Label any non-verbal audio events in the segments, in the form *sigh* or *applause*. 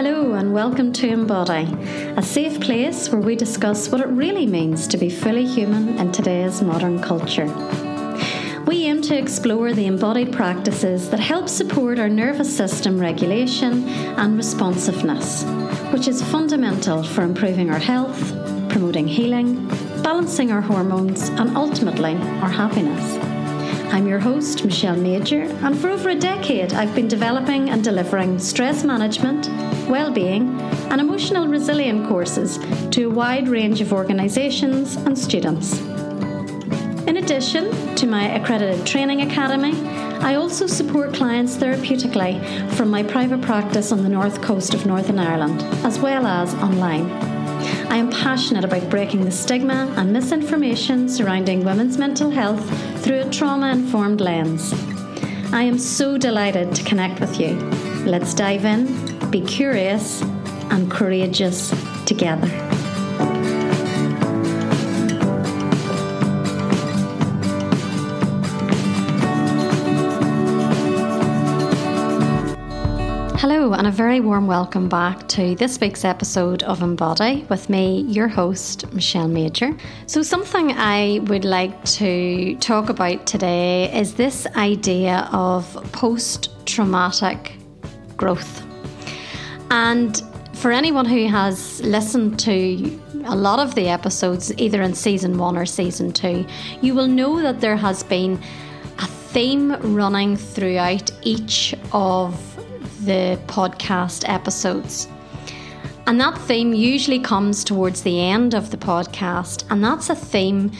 Hello, and welcome to Embody, a safe place where we discuss what it really means to be fully human in today's modern culture. We aim to explore the embodied practices that help support our nervous system regulation and responsiveness, which is fundamental for improving our health, promoting healing, balancing our hormones, and ultimately our happiness. I'm your host, Michelle Major, and for over a decade I've been developing and delivering stress management, well-being, and emotional resilience courses to a wide range of organisations and students. In addition to my accredited training academy, I also support clients therapeutically from my private practice on the north coast of Northern Ireland, as well as online. I am passionate about breaking the stigma and misinformation surrounding women's mental health through a trauma informed lens. I am so delighted to connect with you. Let's dive in, be curious, and courageous together. Hello, and a very warm welcome back to this week's episode of Embody with me, your host, Michelle Major. So, something I would like to talk about today is this idea of post traumatic growth. And for anyone who has listened to a lot of the episodes, either in season one or season two, you will know that there has been a theme running throughout each of the podcast episodes. And that theme usually comes towards the end of the podcast, and that's a theme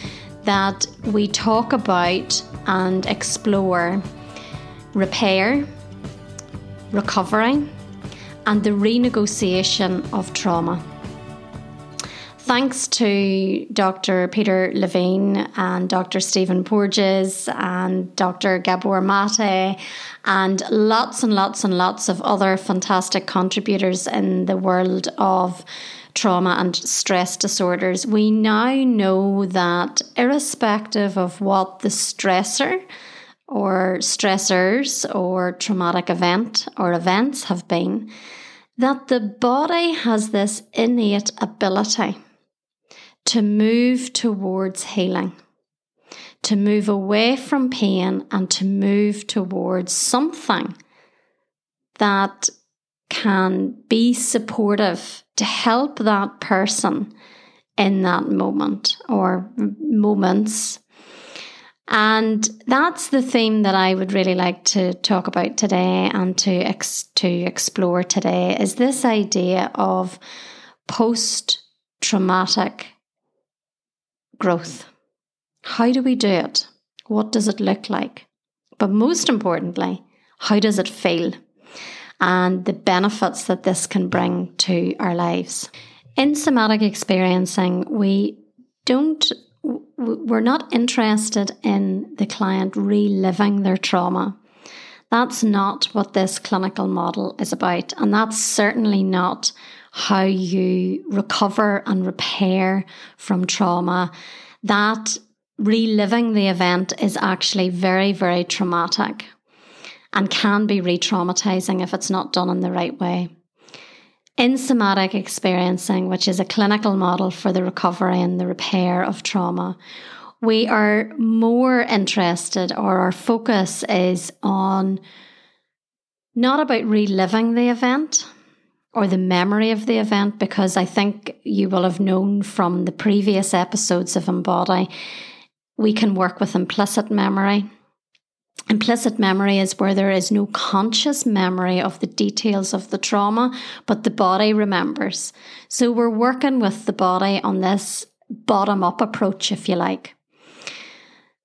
that we talk about and explore repair, recovery, and the renegotiation of trauma. Thanks to Dr. Peter Levine and Dr. Stephen Porges and Dr. Gabor Mate and lots and lots and lots of other fantastic contributors in the world of trauma and stress disorders, we now know that irrespective of what the stressor or stressors or traumatic event or events have been, that the body has this innate ability to move towards healing, to move away from pain and to move towards something that can be supportive to help that person in that moment or moments. And that's the theme that I would really like to talk about today and to ex- to explore today is this idea of post traumatic growth. How do we do it? What does it look like? But most importantly, how does it feel? And the benefits that this can bring to our lives. In somatic experiencing, we don't, we're not interested in the client reliving their trauma. That's not what this clinical model is about. And that's certainly not how you recover and repair from trauma, that reliving the event is actually very, very traumatic and can be re traumatizing if it's not done in the right way. In somatic experiencing, which is a clinical model for the recovery and the repair of trauma, we are more interested, or our focus is on not about reliving the event, or the memory of the event because I think you will have known from the previous episodes of Embody, we can work with implicit memory. Implicit memory is where there is no conscious memory of the details of the trauma, but the body remembers. So we're working with the body on this bottom up approach, if you like.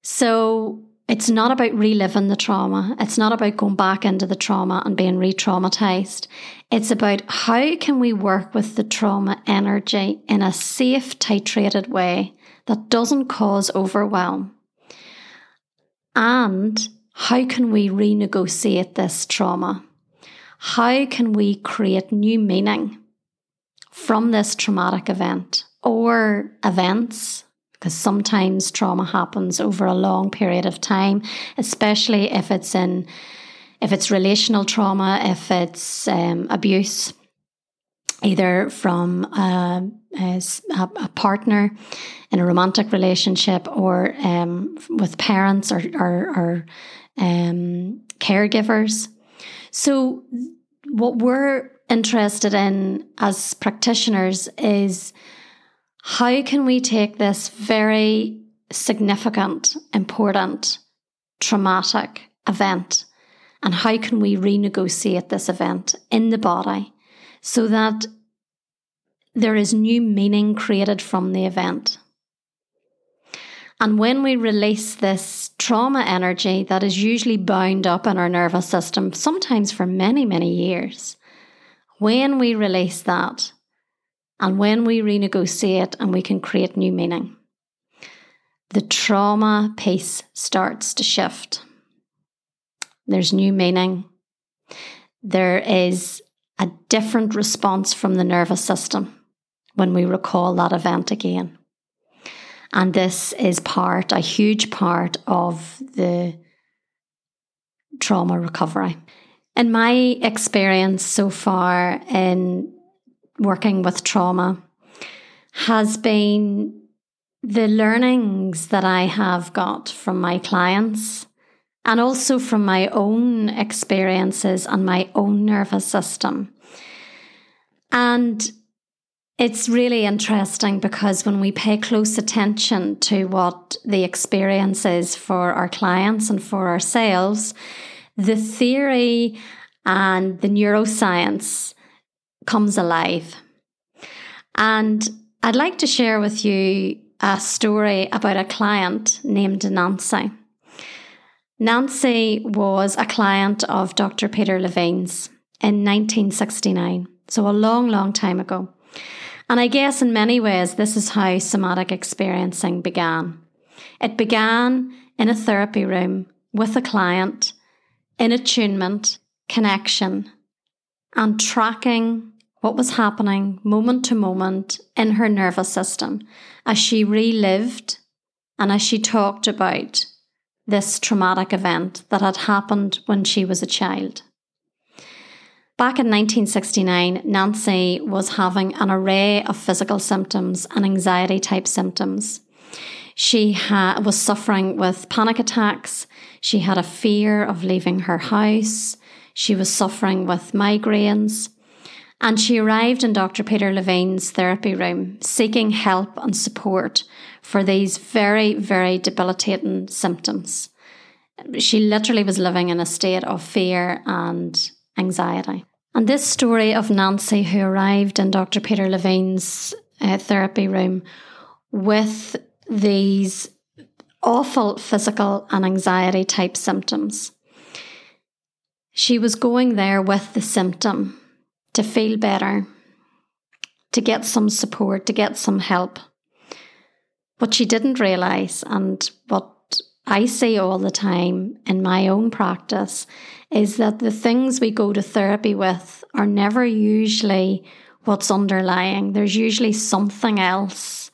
So it's not about reliving the trauma. It's not about going back into the trauma and being re traumatized. It's about how can we work with the trauma energy in a safe, titrated way that doesn't cause overwhelm. And how can we renegotiate this trauma? How can we create new meaning from this traumatic event or events because sometimes trauma happens over a long period of time, especially if it's in if it's relational trauma, if it's um, abuse, either from a, a, a, partner in a romantic relationship or um, with parents or, or, or um, caregivers. So, what we're interested in as practitioners is how can we take this very significant, important, traumatic event and how can we renegotiate this event in the body so that there is new meaning created from the event. And when we release this trauma energy that is usually bound up in our nervous system, sometimes for many, many years, when we release that and when we renegotiate and we can create new meaning, the trauma piece starts to shift. There's new meaning. There is a different response from the nervous system when we recall that event again. And this is part, a huge part of the trauma recovery. In my experience so far in working with trauma, has been the learnings that I have got from my clients and also from my own experiences and my own nervous system. And it's really interesting because when we pay close attention to what the experience is for our clients and for ourselves, the theory and the neuroscience comes alive. And I'd like to share with you a story about a client named Nancy. Nancy was a client of Dr. Peter Levine's in 1969, so a long, long time ago. And I guess in many ways, this is how somatic experiencing began. It began in a therapy room with a client in attunement, connection, and tracking what was happening moment to moment in her nervous system as she relived and as she talked about this traumatic event that had happened when she was a child. Back in 1969, Nancy was having an array of physical symptoms and anxiety type symptoms. She ha- was suffering with panic attacks. She had a fear of leaving her house. She was suffering with migraines. And she arrived in Dr. Peter Levine's therapy room seeking help and support for these very, very debilitating symptoms. She literally was living in a state of fear and anxiety. And this story of Nancy, who arrived in Dr. Peter Levine's uh, therapy room with these awful physical and anxiety type symptoms. She was going there with the symptom to feel better, to get some support, to get some help. What she didn't realize, and what I see all the time in my own practice is that the things we go to therapy with are never usually what's underlying. There's usually something else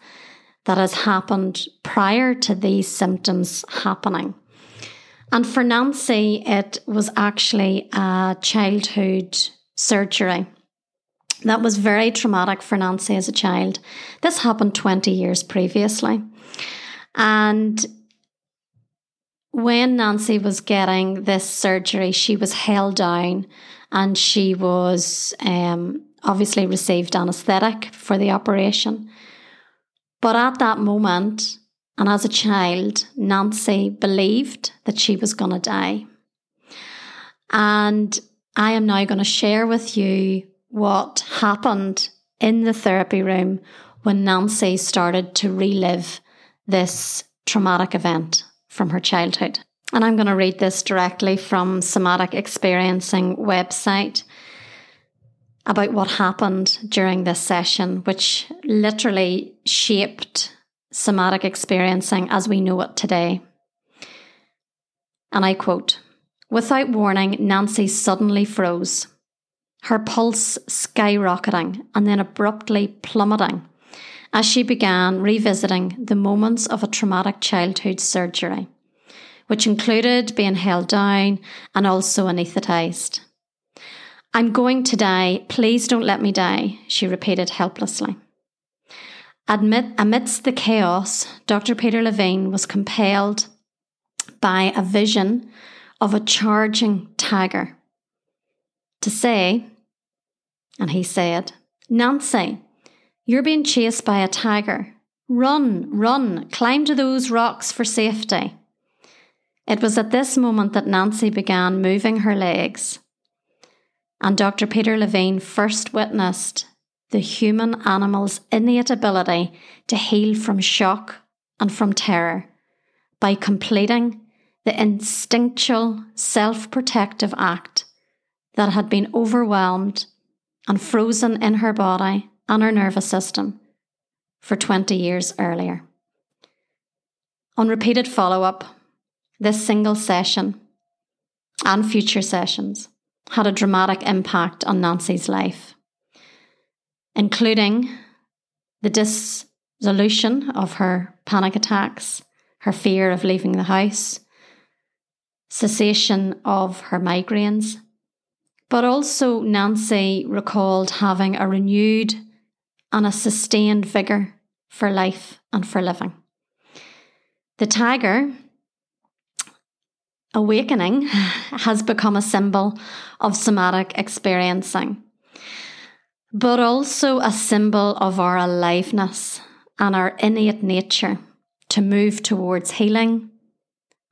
that has happened prior to these symptoms happening. And for Nancy, it was actually a childhood surgery. That was very traumatic for Nancy as a child. This happened 20 years previously. And when Nancy was getting this surgery, she was held down and she was um, obviously received anesthetic for the operation. But at that moment, and as a child, Nancy believed that she was going to die. And I am now going to share with you what happened in the therapy room when Nancy started to relive this traumatic event from her childhood. And I'm going to read this directly from Somatic Experiencing website about what happened during this session, which literally shaped somatic experiencing as we know it today. And I quote Without warning, Nancy suddenly froze, her pulse skyrocketing and then abruptly plummeting as she began revisiting the moments of a traumatic childhood surgery, which included being held down and also anaesthetised. I'm going to die. Please don't let me die, she repeated helplessly. Admit, amidst the chaos, Dr. Peter Levine was compelled by a vision of a charging tiger to say, and he said, Nancy, you're being chased by a tiger. Run, run, climb to those rocks for safety. It was at this moment that Nancy began moving her legs, and Dr. Peter Levine first witnessed the human animal's innate ability to heal from shock and from terror by completing the instinctual self protective act that had been overwhelmed and frozen in her body and her nervous system for 20 years earlier. On repeated follow up, this single session and future sessions had a dramatic impact on Nancy's life, including the dissolution of her panic attacks, her fear of leaving the house, cessation of her migraines, but also Nancy recalled having a renewed and a sustained vigour for life and for living. The tiger awakening *laughs* has become a symbol of somatic experiencing, but also a symbol of our aliveness and our innate nature to move towards healing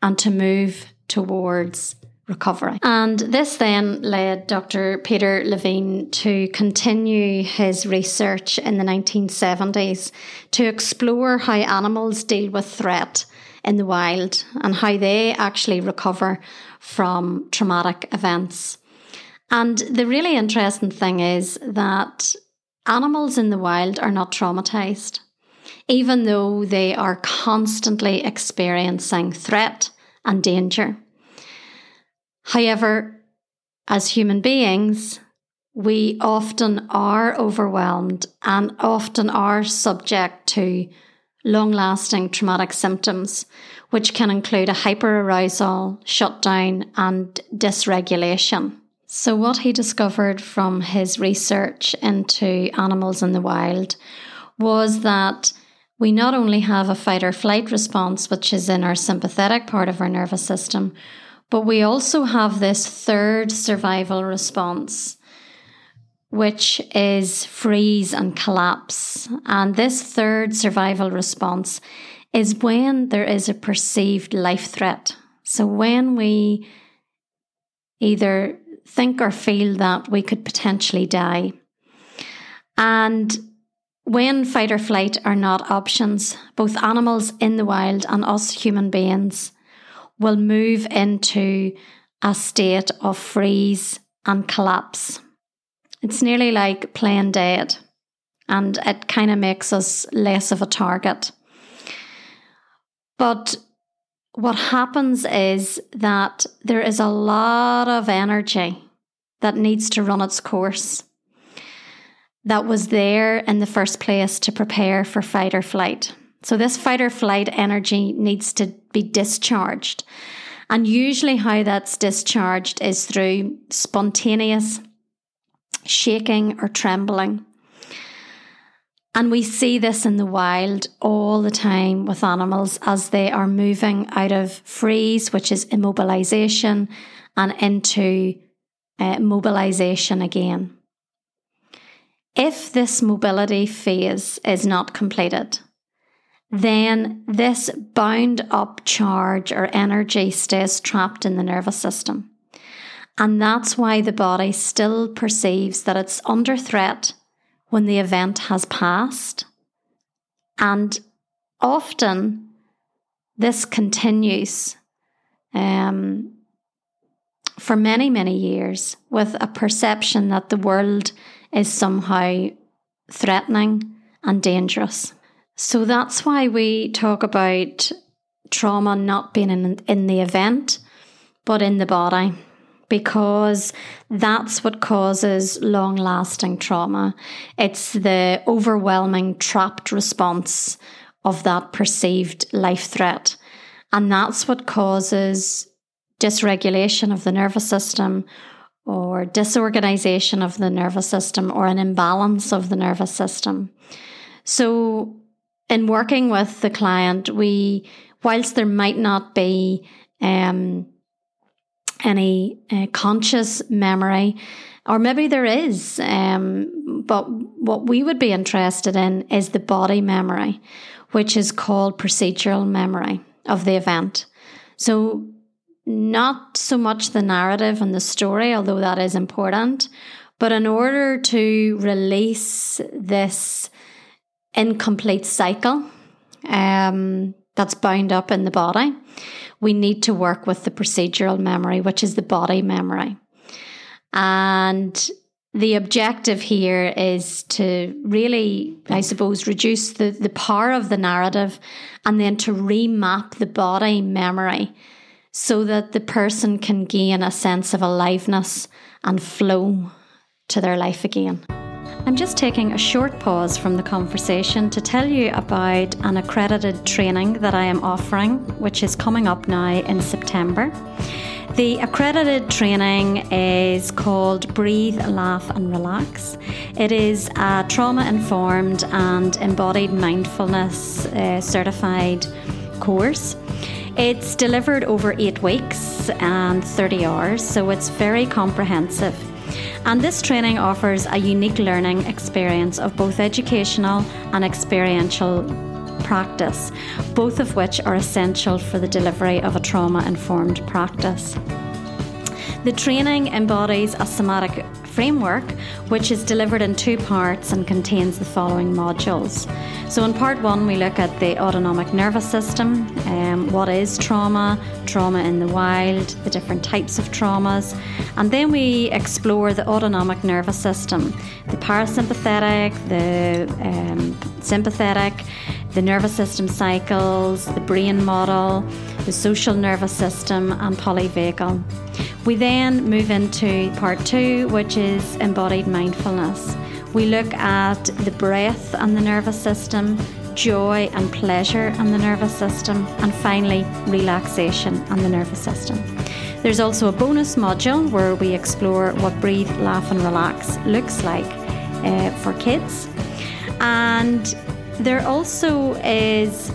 and to move towards recovery. And this then led Dr. Peter Levine to continue his research in the 1970s to explore how animals deal with threat in the wild and how they actually recover from traumatic events. And the really interesting thing is that animals in the wild are not traumatized, even though they are constantly experiencing threat and danger. However, as human beings, we often are overwhelmed and often are subject to long lasting traumatic symptoms, which can include a hyperarousal, shutdown, and dysregulation. So, what he discovered from his research into animals in the wild was that we not only have a fight or flight response, which is in our sympathetic part of our nervous system, but we also have this third survival response, which is freeze and collapse. And this third survival response is when there is a perceived life threat. So when we either think or feel that we could potentially die. And when fight or flight are not options, both animals in the wild and us human beings will move into a state of freeze and collapse. It's nearly like playing dead, and it kind of makes us less of a target. But what happens is that there is a lot of energy that needs to run its course that was there in the first place to prepare for fight or flight. So, this fight or flight energy needs to be discharged. And usually, how that's discharged is through spontaneous shaking or trembling. And we see this in the wild all the time with animals as they are moving out of freeze, which is immobilization, and into uh, mobilization again. If this mobility phase is not completed, then this bound up charge or energy stays trapped in the nervous system. And that's why the body still perceives that it's under threat when the event has passed. And often this continues um, for many, many years with a perception that the world is somehow threatening and dangerous. So that's why we talk about trauma not being in, in the event, but in the body, because that's what causes long lasting trauma. It's the overwhelming trapped response of that perceived life threat. And that's what causes dysregulation of the nervous system, or disorganization of the nervous system or an imbalance of the nervous system. So, in working with the client, we, whilst there might not be um, any uh, conscious memory, or maybe there is, um, but what we would be interested in is the body memory, which is called procedural memory of the event. So, not so much the narrative and the story, although that is important, but in order to release this incomplete cycle um, that's bound up in the body, we need to work with the procedural memory, which is the body memory. And the objective here is to really, I suppose, reduce the, the power of the narrative and then to remap the body memory so that the person can gain a sense of aliveness and flow to their life again. I'm just taking a short pause from the conversation to tell you about an accredited training that I am offering, which is coming up now in September. The accredited training is called Breathe, Laugh and Relax. It is a trauma informed and embodied mindfulness uh, certified course. It's delivered over eight weeks and 30 hours, so it's very comprehensive. And this training offers a unique learning experience of both educational and experiential practice, both of which are essential for the delivery of a trauma informed practice. The training embodies a somatic framework which is delivered in two parts and contains the following modules. So, in part one, we look at the autonomic nervous system um, what is trauma, trauma in the wild, the different types of traumas, and then we explore the autonomic nervous system the parasympathetic, the um, sympathetic, the nervous system cycles, the brain model, the social nervous system, and polyvagal. We then move into part two, which is embodied mindfulness. We look at the breath and the nervous system, joy and pleasure and the nervous system, and finally, relaxation and the nervous system. There's also a bonus module where we explore what breathe, laugh, and relax looks like uh, for kids. And there also is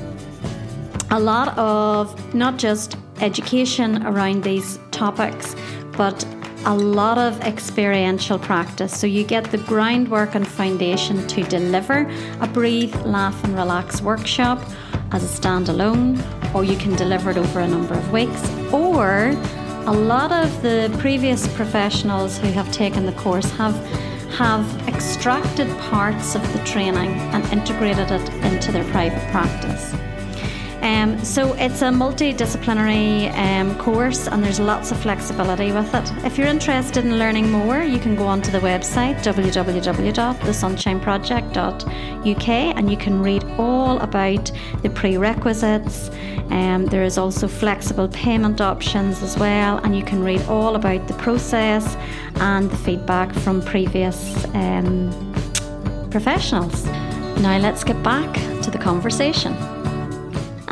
a lot of not just education around these topics, but a lot of experiential practice. So you get the groundwork and foundation to deliver a breathe, laugh, and relax workshop as a standalone, or you can deliver it over a number of weeks. Or a lot of the previous professionals who have taken the course have have extracted parts of the training and integrated it into their private practice. Um, so it's a multidisciplinary um, course and there's lots of flexibility with it. If you're interested in learning more, you can go onto the website www.thesunshineproject.uk and you can read all about the prerequisites. Um, there is also flexible payment options as well, and you can read all about the process and the feedback from previous um, professionals. Now let's get back to the conversation.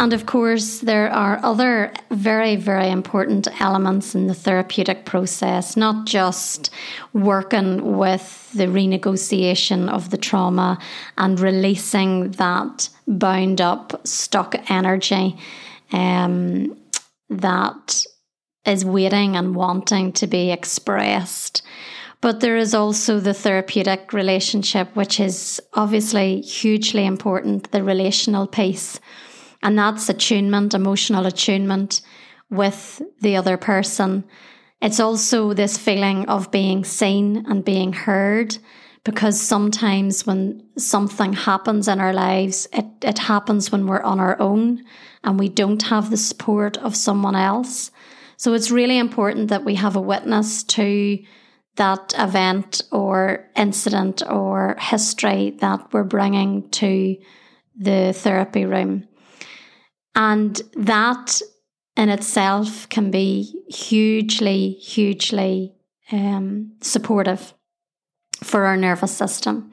And of course, there are other very, very important elements in the therapeutic process, not just working with the renegotiation of the trauma and releasing that bound up, stuck energy um, that is waiting and wanting to be expressed. But there is also the therapeutic relationship, which is obviously hugely important, the relational piece and that's attunement, emotional attunement with the other person. It's also this feeling of being seen and being heard because sometimes when something happens in our lives, it, it happens when we're on our own and we don't have the support of someone else. So it's really important that we have a witness to that event or incident or history that we're bringing to the therapy room. And that in itself can be hugely, hugely um, supportive for our nervous system.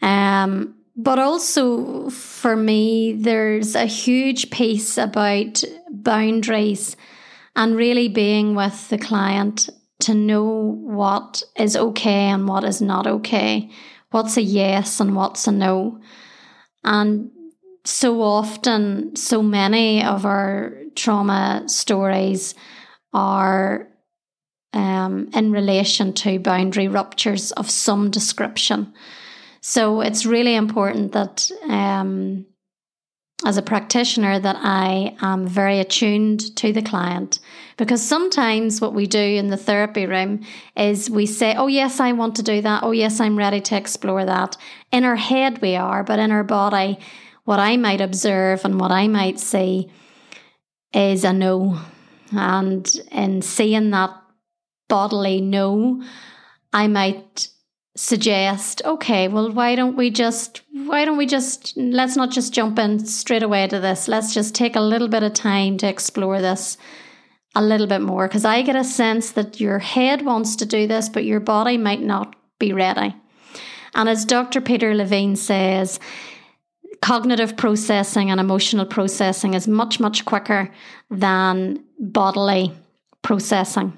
Um, but also for me, there's a huge piece about boundaries and really being with the client to know what is okay and what is not okay, what's a yes and what's a no. And so often, so many of our trauma stories are um, in relation to boundary ruptures of some description. So it's really important that um, as a practitioner that I am very attuned to the client because sometimes what we do in the therapy room is we say, Oh, yes, I want to do that. Oh, yes, I'm ready to explore that. In our head, we are, but in our body, what I might observe and what I might see is a no. And in seeing that bodily no, I might suggest, okay, well, why don't we just, why don't we just, let's not just jump in straight away to this. Let's just take a little bit of time to explore this a little bit more. Because I get a sense that your head wants to do this, but your body might not be ready. And as Dr. Peter Levine says, cognitive processing and emotional processing is much, much quicker than bodily processing,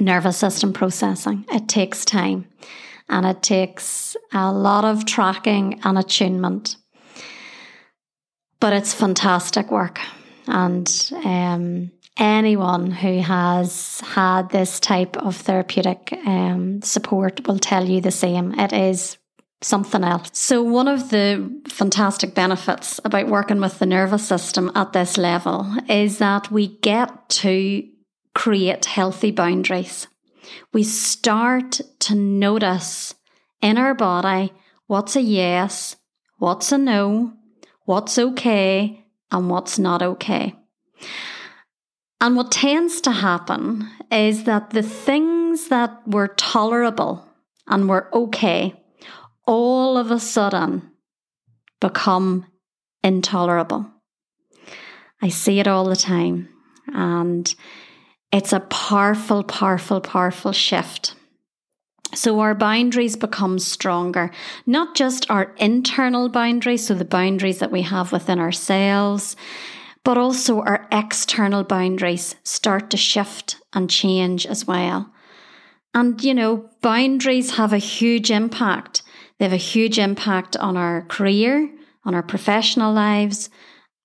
nervous system processing. It takes time and it takes a lot of tracking and attunement. But it's fantastic work. And um, anyone who has had this type of therapeutic um, support will tell you the same. It is something else. So, one of the fantastic benefits about working with the nervous system at this level is that we get to create healthy boundaries we start to notice in our body what's a yes, what's a no, what's okay, and what's not okay. And what tends to happen is that the things that were tolerable and were okay all of a sudden become intolerable. I see it all the time. And it's a powerful, powerful, powerful shift. So our boundaries become stronger, not just our internal boundaries, so the boundaries that we have within ourselves, but also our external boundaries start to shift and change as well. And, you know, boundaries have a huge impact. They have a huge impact on our career, on our professional lives,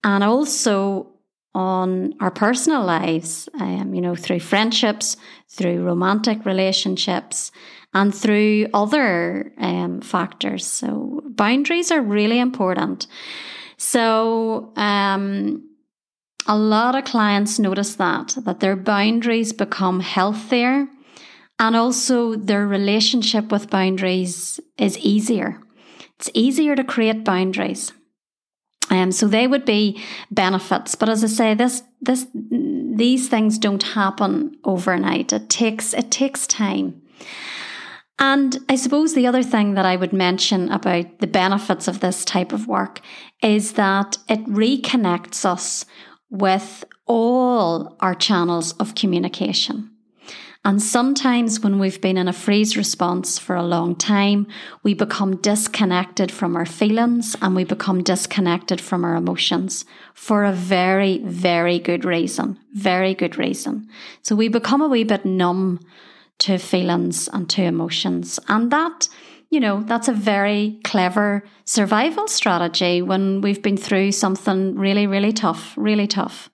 and also on our personal lives, um, you know, through friendships, through romantic relationships, and through other um, factors. So, boundaries are really important. So, um, a lot of clients notice that, that their boundaries become healthier and also their relationship with boundaries is easier. It's easier to create boundaries. Um, so they would be benefits. But as I say, this this these things don't happen overnight. It takes it takes time. And I suppose the other thing that I would mention about the benefits of this type of work is that it reconnects us with all our channels of communication. And sometimes when we've been in a freeze response for a long time, we become disconnected from our feelings and we become disconnected from our emotions for a very, very good reason. Very good reason. So we become a wee bit numb to feelings and to emotions. And that, you know, that's a very clever survival strategy when we've been through something really, really tough, really tough.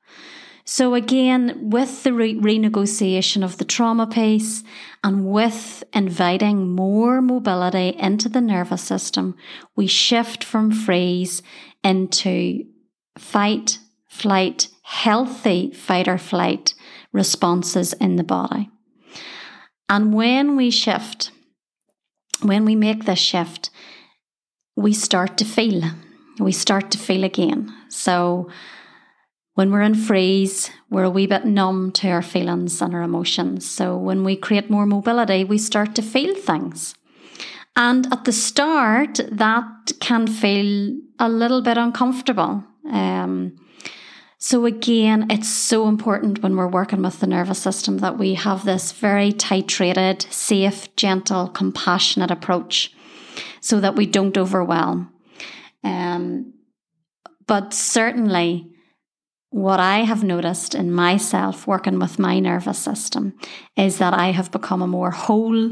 So, again, with the re- renegotiation of the trauma piece and with inviting more mobility into the nervous system, we shift from freeze into fight, flight, healthy fight or flight responses in the body. And when we shift, when we make this shift, we start to feel. We start to feel again. So, when we're in freeze, we're a wee bit numb to our feelings and our emotions. So when we create more mobility, we start to feel things. And at the start, that can feel a little bit uncomfortable. Um, so, again, it's so important when we're working with the nervous system that we have this very titrated, safe, gentle, compassionate approach so that we don't overwhelm. Um, but certainly, what I have noticed in myself working with my nervous system is that I have become a more whole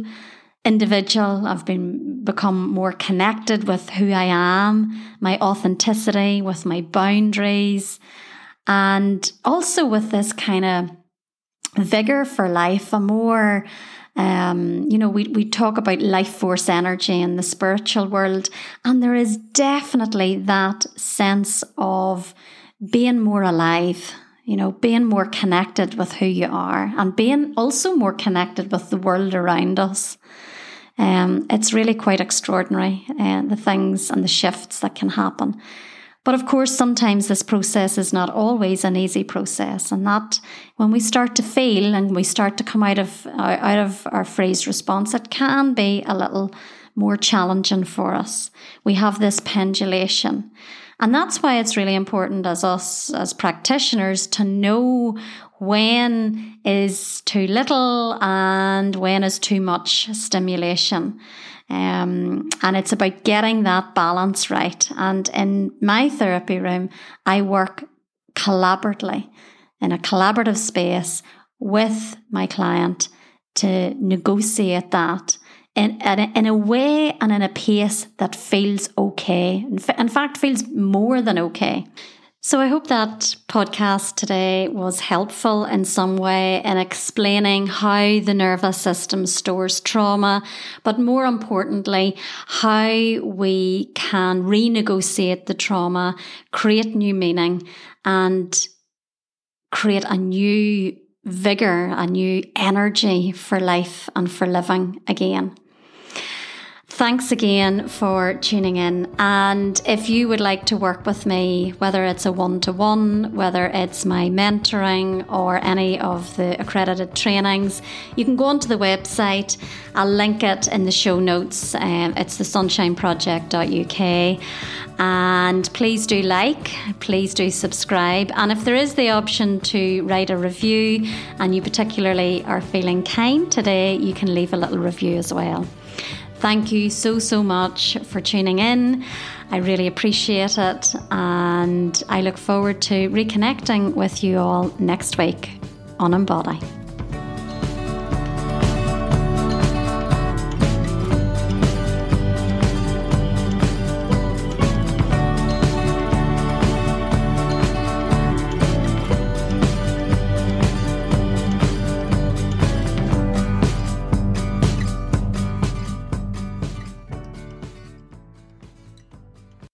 individual. I've been become more connected with who I am, my authenticity, with my boundaries, and also with this kind of vigor for life, a more um, you know, we, we talk about life force energy in the spiritual world, and there is definitely that sense of being more alive, you know, being more connected with who you are, and being also more connected with the world around us. Um, it's really quite extraordinary, uh, the things and the shifts that can happen. But of course, sometimes this process is not always an easy process, and that when we start to feel and we start to come out of out of our freeze response, it can be a little more challenging for us. We have this pendulation. And that's why it's really important as us as practitioners to know when is too little and when is too much stimulation. Um, and it's about getting that balance right. And in my therapy room, I work collaboratively in a collaborative space with my client to negotiate that in, in a way and in a pace that feels okay. In fact, feels more than okay. So I hope that podcast today was helpful in some way in explaining how the nervous system stores trauma, but more importantly, how we can renegotiate the trauma, create new meaning, and create a new vigor, a new energy for life and for living again. Thanks again for tuning in. And if you would like to work with me, whether it's a one to one, whether it's my mentoring or any of the accredited trainings, you can go onto the website. I'll link it in the show notes. Um, it's the sunshineproject.uk. And please do like, please do subscribe. And if there is the option to write a review and you particularly are feeling kind today, you can leave a little review as well. Thank you so, so much for tuning in. I really appreciate it. And I look forward to reconnecting with you all next week on Embody.